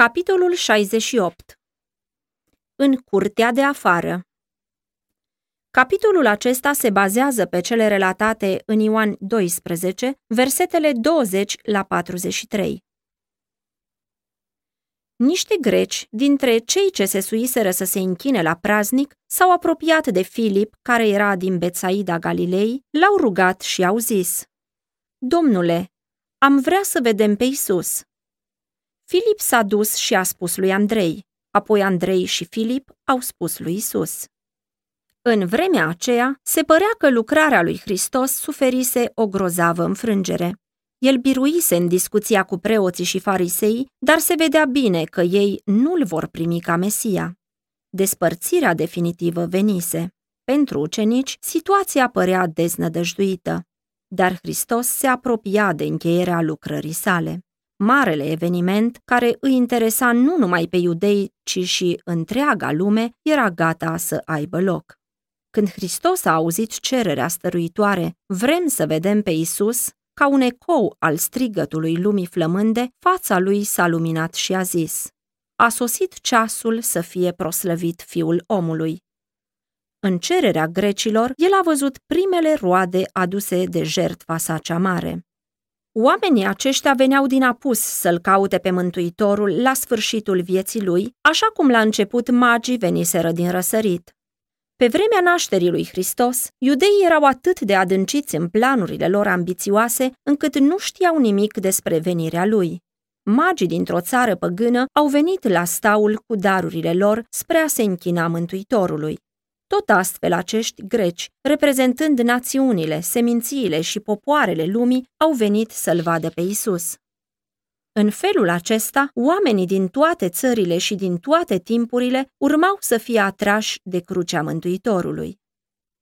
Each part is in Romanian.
Capitolul 68 În curtea de afară Capitolul acesta se bazează pe cele relatate în Ioan 12, versetele 20 la 43. Niște greci, dintre cei ce se suiseră să se închine la praznic, s-au apropiat de Filip, care era din Betsaida Galilei, l-au rugat și au zis, Domnule, am vrea să vedem pe Isus. Filip s-a dus și a spus lui Andrei, apoi Andrei și Filip au spus lui Isus. În vremea aceea, se părea că lucrarea lui Hristos suferise o grozavă înfrângere. El biruise în discuția cu preoții și farisei, dar se vedea bine că ei nu-l vor primi ca Mesia. Despărțirea definitivă venise. Pentru ucenici, situația părea deznădăjduită, dar Hristos se apropia de încheierea lucrării sale marele eveniment care îi interesa nu numai pe iudei, ci și întreaga lume, era gata să aibă loc. Când Hristos a auzit cererea stăruitoare, vrem să vedem pe Isus, ca un ecou al strigătului lumii flămânde, fața lui s-a luminat și a zis, A sosit ceasul să fie proslăvit fiul omului. În cererea grecilor, el a văzut primele roade aduse de jertfa sa cea mare. Oamenii aceștia veneau din apus să-l caute pe Mântuitorul la sfârșitul vieții lui, așa cum la început magii veniseră din răsărit. Pe vremea nașterii lui Hristos, iudeii erau atât de adânciți în planurile lor ambițioase, încât nu știau nimic despre venirea lui. Magii dintr-o țară păgână au venit la staul cu darurile lor spre a se închina Mântuitorului. Tot astfel acești greci, reprezentând națiunile, semințiile și popoarele lumii, au venit să-l vadă pe Isus. În felul acesta, oamenii din toate țările și din toate timpurile urmau să fie atrași de crucea Mântuitorului.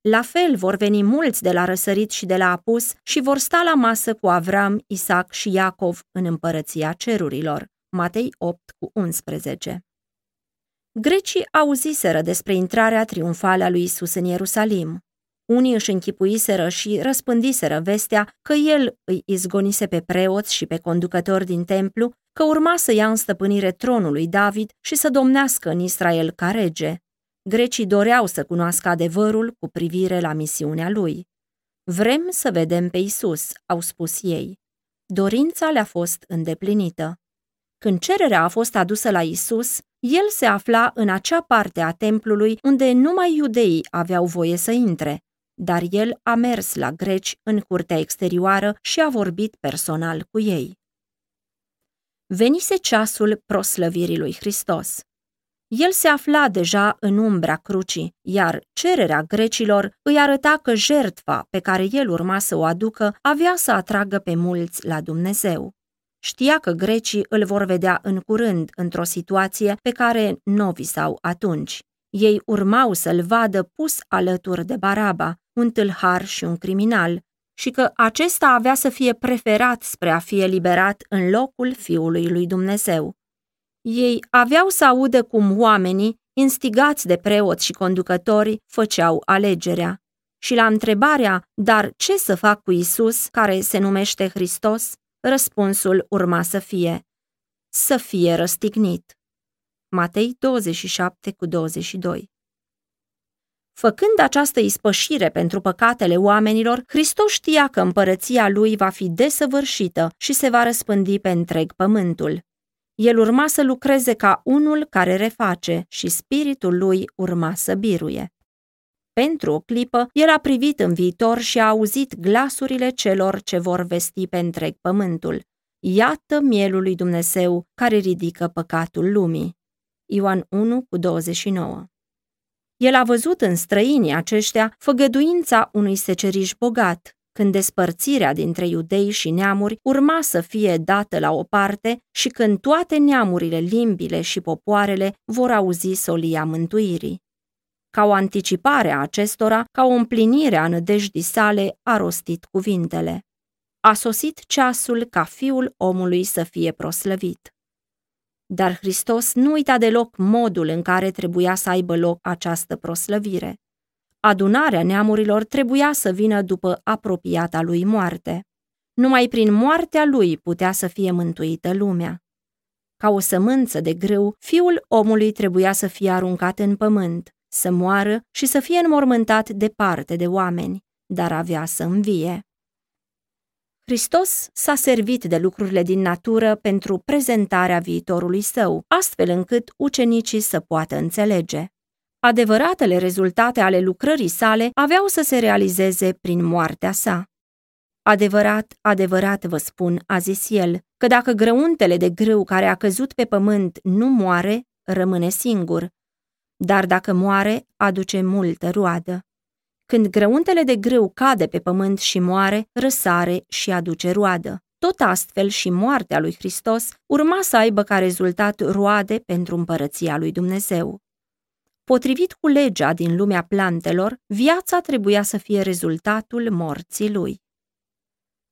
La fel vor veni mulți de la răsărit și de la apus și vor sta la masă cu Avram, Isaac și Iacov în împărăția cerurilor. Matei 8 cu 11 Grecii auziseră despre intrarea triumfală a lui Isus în Ierusalim. Unii își închipuiseră și răspândiseră vestea că el îi izgonise pe preoți și pe conducători din templu, că urma să ia în stăpânire tronul lui David și să domnească în Israel ca rege. Grecii doreau să cunoască adevărul cu privire la misiunea lui. Vrem să vedem pe Isus, au spus ei. Dorința le-a fost îndeplinită. Când cererea a fost adusă la Isus, el se afla în acea parte a templului unde numai iudeii aveau voie să intre, dar el a mers la greci în curtea exterioară și a vorbit personal cu ei. Venise ceasul proslăvirii lui Hristos. El se afla deja în umbra crucii, iar cererea grecilor îi arăta că jertfa pe care el urma să o aducă avea să atragă pe mulți la Dumnezeu. Știa că grecii îl vor vedea în curând într-o situație pe care nu visau atunci. Ei urmau să-l vadă pus alături de Baraba, un tâlhar și un criminal, și că acesta avea să fie preferat spre a fi eliberat în locul Fiului lui Dumnezeu. Ei aveau să audă cum oamenii, instigați de preoți și conducători, făceau alegerea. Și la întrebarea, dar ce să fac cu Isus, care se numește Hristos, Răspunsul urma să fie, să fie răstignit. Matei 27 cu 22 Făcând această ispășire pentru păcatele oamenilor, Hristos știa că împărăția lui va fi desăvârșită și se va răspândi pe întreg pământul. El urma să lucreze ca unul care reface și spiritul lui urma să biruie. Pentru o clipă, el a privit în viitor și a auzit glasurile celor ce vor vesti pe întreg pământul. Iată mielul lui Dumnezeu care ridică păcatul lumii. Ioan 1 cu 29 El a văzut în străinii aceștia făgăduința unui seceriș bogat, când despărțirea dintre iudei și neamuri urma să fie dată la o parte și când toate neamurile, limbile și popoarele vor auzi solia mântuirii. Ca o anticipare a acestora, ca o împlinire a nădejdii sale, a rostit cuvintele. A sosit ceasul ca fiul omului să fie proslăvit. Dar Hristos nu uita deloc modul în care trebuia să aibă loc această proslăvire. Adunarea neamurilor trebuia să vină după apropiata lui moarte. Numai prin moartea lui putea să fie mântuită lumea. Ca o sămânță de grâu, fiul omului trebuia să fie aruncat în pământ, să moară și să fie înmormântat departe de oameni, dar avea să învie. Hristos s-a servit de lucrurile din natură pentru prezentarea viitorului său, astfel încât ucenicii să poată înțelege. Adevăratele rezultate ale lucrării sale aveau să se realizeze prin moartea sa. Adevărat, adevărat vă spun, a zis el, că dacă grăuntele de grâu care a căzut pe pământ nu moare, rămâne singur, dar dacă moare, aduce multă roadă. Când grăuntele de grâu cade pe pământ și moare, răsare și aduce roadă. Tot astfel și moartea lui Hristos urma să aibă ca rezultat roade pentru împărăția lui Dumnezeu. Potrivit cu legea din lumea plantelor, viața trebuia să fie rezultatul morții lui.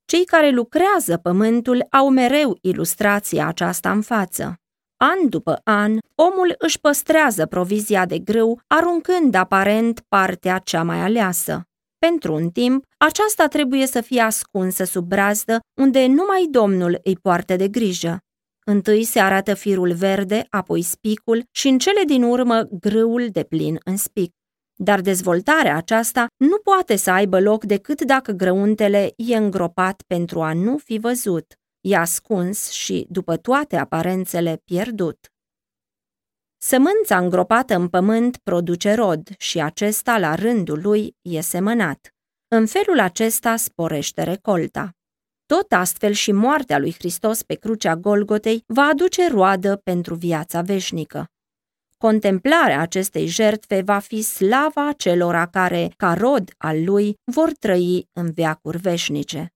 Cei care lucrează pământul au mereu ilustrația aceasta în față. An după an, omul își păstrează provizia de grâu, aruncând aparent partea cea mai aleasă. Pentru un timp, aceasta trebuie să fie ascunsă sub brazdă, unde numai Domnul îi poartă de grijă. Întâi se arată firul verde, apoi spicul și în cele din urmă grâul de plin în spic. Dar dezvoltarea aceasta nu poate să aibă loc decât dacă grăuntele e îngropat pentru a nu fi văzut, e ascuns și, după toate aparențele, pierdut. Sămânța îngropată în pământ produce rod și acesta, la rândul lui, e semănat. În felul acesta sporește recolta. Tot astfel și moartea lui Hristos pe crucea Golgotei va aduce roadă pentru viața veșnică. Contemplarea acestei jertfe va fi slava celora care, ca rod al lui, vor trăi în veacuri veșnice.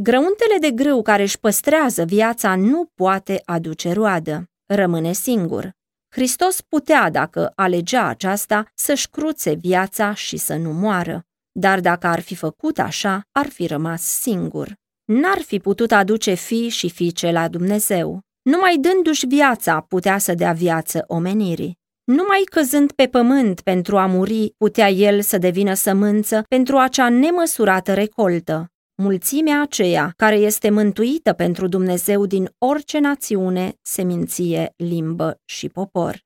Grăuntele de grâu care își păstrează viața nu poate aduce roadă, rămâne singur. Hristos putea, dacă alegea aceasta, să-și cruțe viața și să nu moară, dar dacă ar fi făcut așa, ar fi rămas singur. N-ar fi putut aduce fi și fiice la Dumnezeu. Numai dându-și viața putea să dea viață omenirii. Numai căzând pe pământ pentru a muri, putea el să devină sămânță pentru acea nemăsurată recoltă, mulțimea aceea care este mântuită pentru Dumnezeu din orice națiune, seminție, limbă și popor.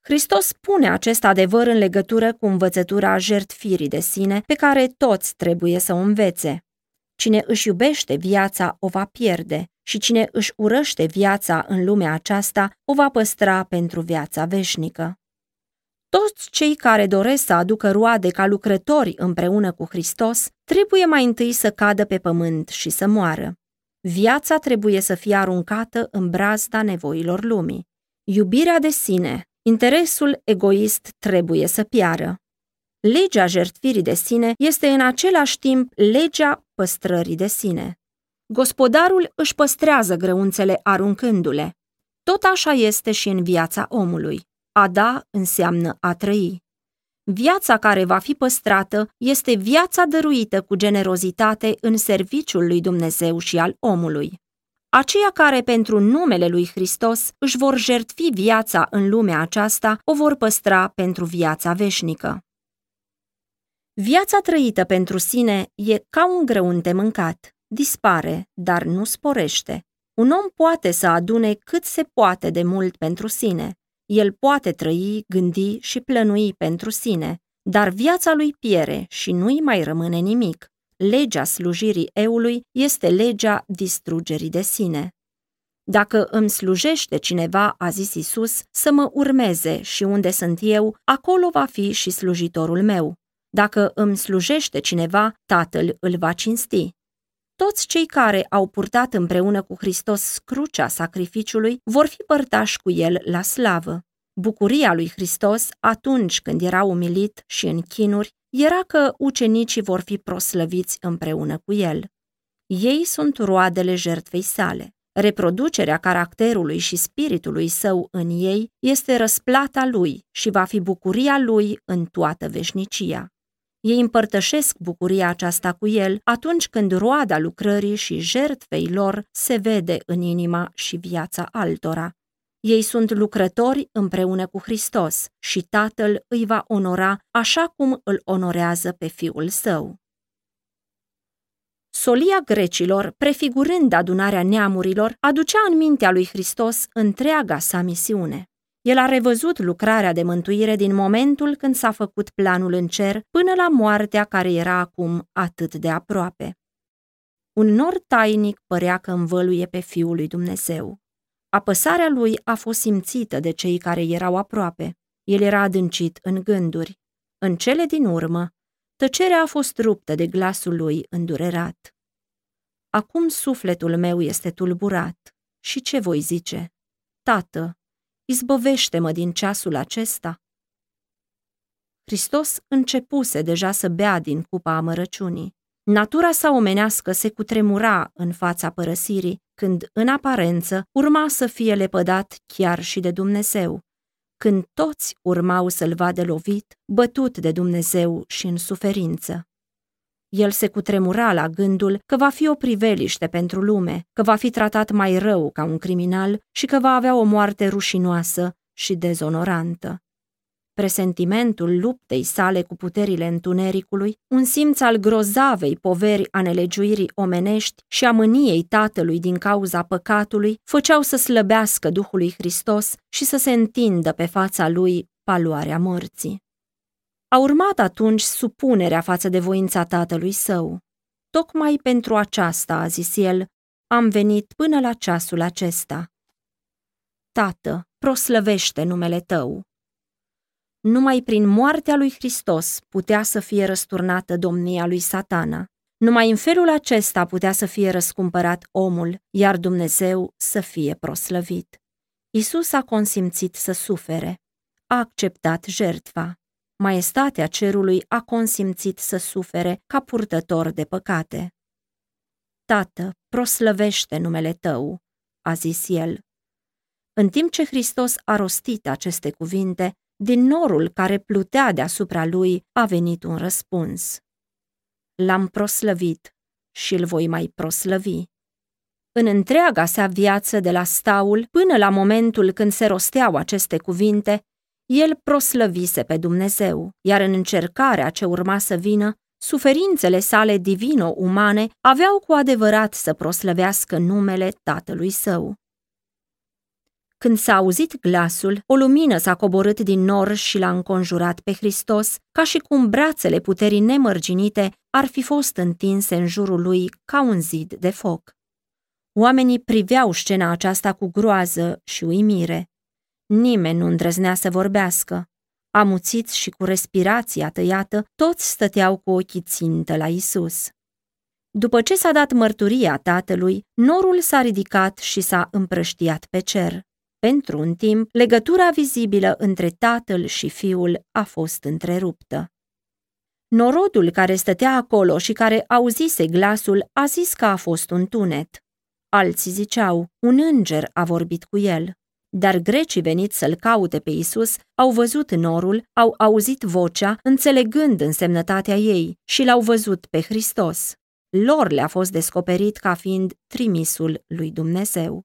Hristos spune acest adevăr în legătură cu învățătura jertfirii de sine pe care toți trebuie să o învețe. Cine își iubește viața o va pierde și cine își urăște viața în lumea aceasta o va păstra pentru viața veșnică. Toți cei care doresc să aducă roade ca lucrători împreună cu Hristos trebuie mai întâi să cadă pe pământ și să moară. Viața trebuie să fie aruncată în brazda nevoilor lumii. Iubirea de sine, interesul egoist trebuie să piară. Legea jertfirii de sine este în același timp legea păstrării de sine. Gospodarul își păstrează grăunțele aruncându-le. Tot așa este și în viața omului. A da înseamnă a trăi. Viața care va fi păstrată este viața dăruită cu generozitate în serviciul lui Dumnezeu și al omului. Aceia care pentru numele lui Hristos își vor jertfi viața în lumea aceasta o vor păstra pentru viața veșnică. Viața trăită pentru sine e ca un grăunte mâncat. Dispare, dar nu sporește. Un om poate să adune cât se poate de mult pentru sine. El poate trăi, gândi și plănui pentru sine, dar viața lui piere și nu-i mai rămâne nimic. Legea slujirii eului este legea distrugerii de sine. Dacă îmi slujește cineva, a zis Isus, să mă urmeze și unde sunt eu, acolo va fi și slujitorul meu. Dacă îmi slujește cineva, tatăl îl va cinsti. Toți cei care au purtat împreună cu Hristos crucea sacrificiului vor fi părtași cu el la slavă. Bucuria lui Hristos, atunci când era umilit și în chinuri, era că ucenicii vor fi proslăviți împreună cu el. Ei sunt roadele jertfei sale. Reproducerea caracterului și spiritului său în ei este răsplata lui și va fi bucuria lui în toată veșnicia. Ei împărtășesc bucuria aceasta cu el atunci când roada lucrării și jertfei lor se vede în inima și viața altora. Ei sunt lucrători împreună cu Hristos și Tatăl îi va onora așa cum îl onorează pe Fiul Său. Solia grecilor, prefigurând adunarea neamurilor, aducea în mintea lui Hristos întreaga sa misiune. El a revăzut lucrarea de mântuire din momentul când s-a făcut planul în cer până la moartea care era acum atât de aproape. Un nor tainic părea că învăluie pe Fiul lui Dumnezeu. Apăsarea lui a fost simțită de cei care erau aproape. El era adâncit în gânduri. În cele din urmă, tăcerea a fost ruptă de glasul lui îndurerat. Acum sufletul meu este tulburat. Și ce voi zice? Tată, izbăvește-mă din ceasul acesta. Hristos începuse deja să bea din cupa amărăciunii. Natura sa omenească se cutremura în fața părăsirii, când, în aparență, urma să fie lepădat chiar și de Dumnezeu, când toți urmau să-l vadă lovit, bătut de Dumnezeu și în suferință. El se cutremura la gândul că va fi o priveliște pentru lume, că va fi tratat mai rău ca un criminal și că va avea o moarte rușinoasă și dezonorantă presentimentul luptei sale cu puterile întunericului, un simț al grozavei poveri a nelegiuirii omenești și a mâniei tatălui din cauza păcatului, făceau să slăbească Duhului Hristos și să se întindă pe fața lui paloarea morții. A urmat atunci supunerea față de voința tatălui său. Tocmai pentru aceasta, a zis el, am venit până la ceasul acesta. Tată, proslăvește numele tău. Numai prin moartea lui Hristos putea să fie răsturnată domnia lui satana. Numai în felul acesta putea să fie răscumpărat omul, iar Dumnezeu să fie proslăvit. Isus a consimțit să sufere. A acceptat jertfa. Maestatea cerului a consimțit să sufere ca purtător de păcate. Tată, proslăvește numele tău, a zis el. În timp ce Hristos a rostit aceste cuvinte, din norul care plutea deasupra lui a venit un răspuns. L-am proslăvit și îl voi mai proslăvi. În întreaga sa viață de la staul până la momentul când se rosteau aceste cuvinte, el proslăvise pe Dumnezeu, iar în încercarea ce urma să vină, suferințele sale divino-umane aveau cu adevărat să proslăvească numele Tatălui Său. Când s-a auzit glasul, o lumină s-a coborât din nor și l-a înconjurat pe Hristos, ca și cum brațele puterii nemărginite ar fi fost întinse în jurul lui ca un zid de foc. Oamenii priveau scena aceasta cu groază și uimire. Nimeni nu îndrăznea să vorbească. Amuțiți și cu respirația tăiată, toți stăteau cu ochii țintă la Isus. După ce s-a dat mărturia tatălui, norul s-a ridicat și s-a împrăștiat pe cer. Pentru un timp, legătura vizibilă între tatăl și fiul a fost întreruptă. Norodul care stătea acolo și care auzise glasul a zis că a fost un tunet. Alții ziceau, un înger a vorbit cu el. Dar grecii veniți să-l caute pe Isus au văzut norul, au auzit vocea, înțelegând însemnătatea ei și l-au văzut pe Hristos. Lor le-a fost descoperit ca fiind trimisul lui Dumnezeu.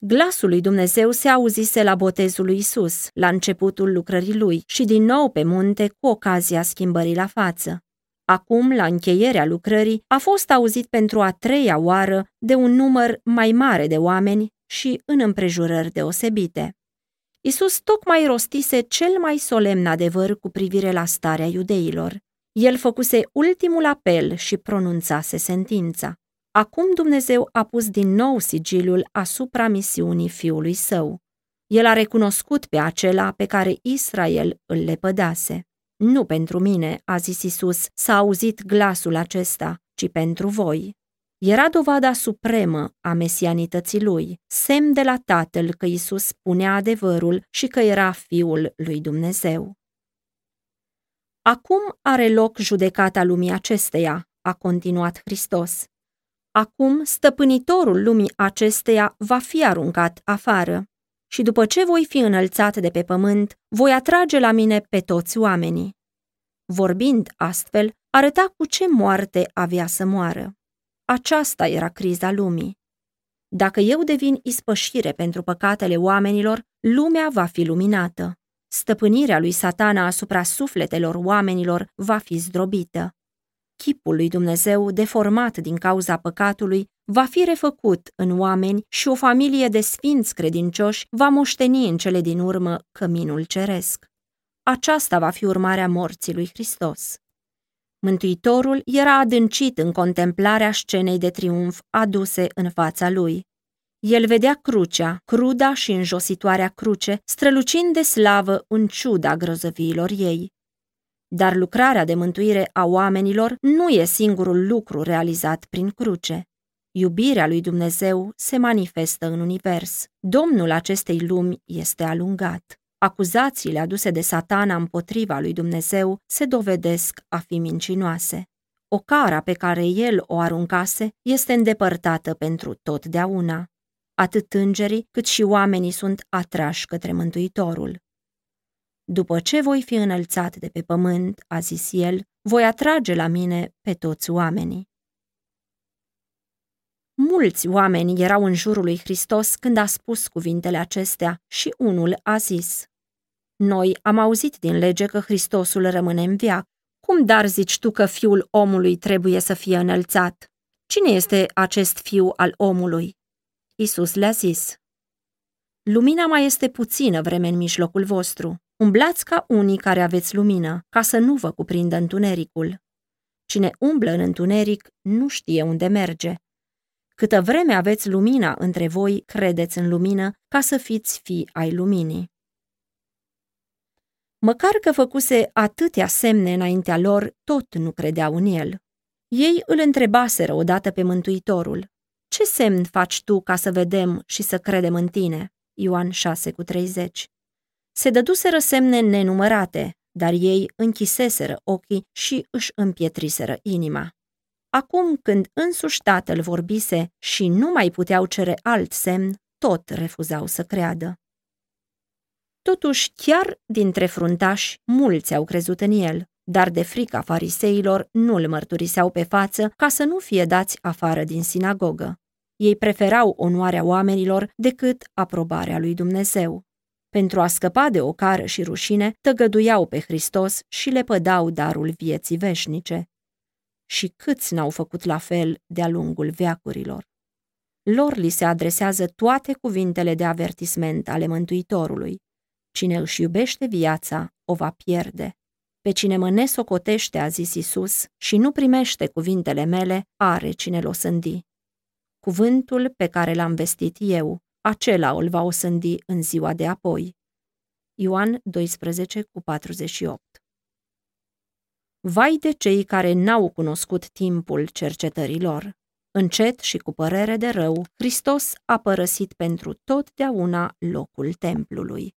Glasul lui Dumnezeu se auzise la botezul lui Isus, la începutul lucrării lui și din nou pe munte cu ocazia schimbării la față. Acum, la încheierea lucrării, a fost auzit pentru a treia oară de un număr mai mare de oameni și în împrejurări deosebite. Isus tocmai rostise cel mai solemn adevăr cu privire la starea iudeilor. El făcuse ultimul apel și pronunțase sentința. Acum Dumnezeu a pus din nou sigiliul asupra misiunii fiului său. El a recunoscut pe acela pe care Israel îl lepădase. Nu pentru mine, a zis Isus, s-a auzit glasul acesta, ci pentru voi. Era dovada supremă a mesianității lui, semn de la Tatăl că Isus spunea adevărul și că era Fiul lui Dumnezeu. Acum are loc judecata lumii acesteia, a continuat Hristos. Acum stăpânitorul lumii acesteia va fi aruncat afară. Și după ce voi fi înălțat de pe pământ, voi atrage la mine pe toți oamenii. Vorbind astfel, arăta cu ce moarte avea să moară. Aceasta era criza lumii. Dacă eu devin ispășire pentru păcatele oamenilor, lumea va fi luminată. Stăpânirea lui satana asupra sufletelor oamenilor va fi zdrobită. chipul lui Dumnezeu, deformat din cauza păcatului, va fi refăcut în oameni și o familie de sfinți credincioși va moșteni în cele din urmă căminul ceresc. Aceasta va fi urmarea morții lui Hristos. Mântuitorul era adâncit în contemplarea scenei de triumf aduse în fața lui. El vedea crucea, cruda și înjositoarea cruce, strălucind de slavă în ciuda grozăviilor ei. Dar lucrarea de mântuire a oamenilor nu e singurul lucru realizat prin cruce. Iubirea lui Dumnezeu se manifestă în univers. Domnul acestei lumi este alungat. Acuzațiile aduse de satana împotriva lui Dumnezeu se dovedesc a fi mincinoase. O cara pe care el o aruncase este îndepărtată pentru totdeauna. Atât îngerii cât și oamenii sunt atrași către Mântuitorul. După ce voi fi înălțat de pe pământ, a zis el, voi atrage la mine pe toți oamenii. Mulți oameni erau în jurul lui Hristos când a spus cuvintele acestea și unul a zis, Noi am auzit din lege că Hristosul rămâne în viac. Cum dar zici tu că fiul omului trebuie să fie înălțat? Cine este acest fiu al omului? Isus le-a zis, Lumina mai este puțină vreme în mijlocul vostru. Umblați ca unii care aveți lumină, ca să nu vă cuprindă întunericul. Cine umblă în întuneric nu știe unde merge. Câtă vreme aveți lumina între voi, credeți în lumină, ca să fiți fii ai luminii. Măcar că făcuse atâtea semne înaintea lor, tot nu credeau în el. Ei îl întrebaseră odată pe Mântuitorul, Ce semn faci tu ca să vedem și să credem în tine? Ioan 6 cu 30. Se dăduseră semne nenumărate, dar ei închiseseră ochii și își împietriseră inima. Acum când însuși tatăl vorbise și nu mai puteau cere alt semn, tot refuzau să creadă. Totuși, chiar dintre fruntași, mulți au crezut în el, dar de frica fariseilor nu-l mărturiseau pe față ca să nu fie dați afară din sinagogă. Ei preferau onoarea oamenilor decât aprobarea lui Dumnezeu. Pentru a scăpa de ocară și rușine, tăgăduiau pe Hristos și le pădau darul vieții veșnice. Și câți n-au făcut la fel de-a lungul veacurilor? Lor li se adresează toate cuvintele de avertisment ale Mântuitorului. Cine își iubește viața, o va pierde. Pe cine mă nesocotește, a zis Isus, și nu primește cuvintele mele, are cine l-o sândi. Cuvântul pe care l-am vestit eu, acela îl va osândi în ziua de apoi. Ioan 12 cu 48 Vai de cei care n-au cunoscut timpul cercetărilor. Încet și cu părere de rău, Hristos a părăsit pentru totdeauna locul templului.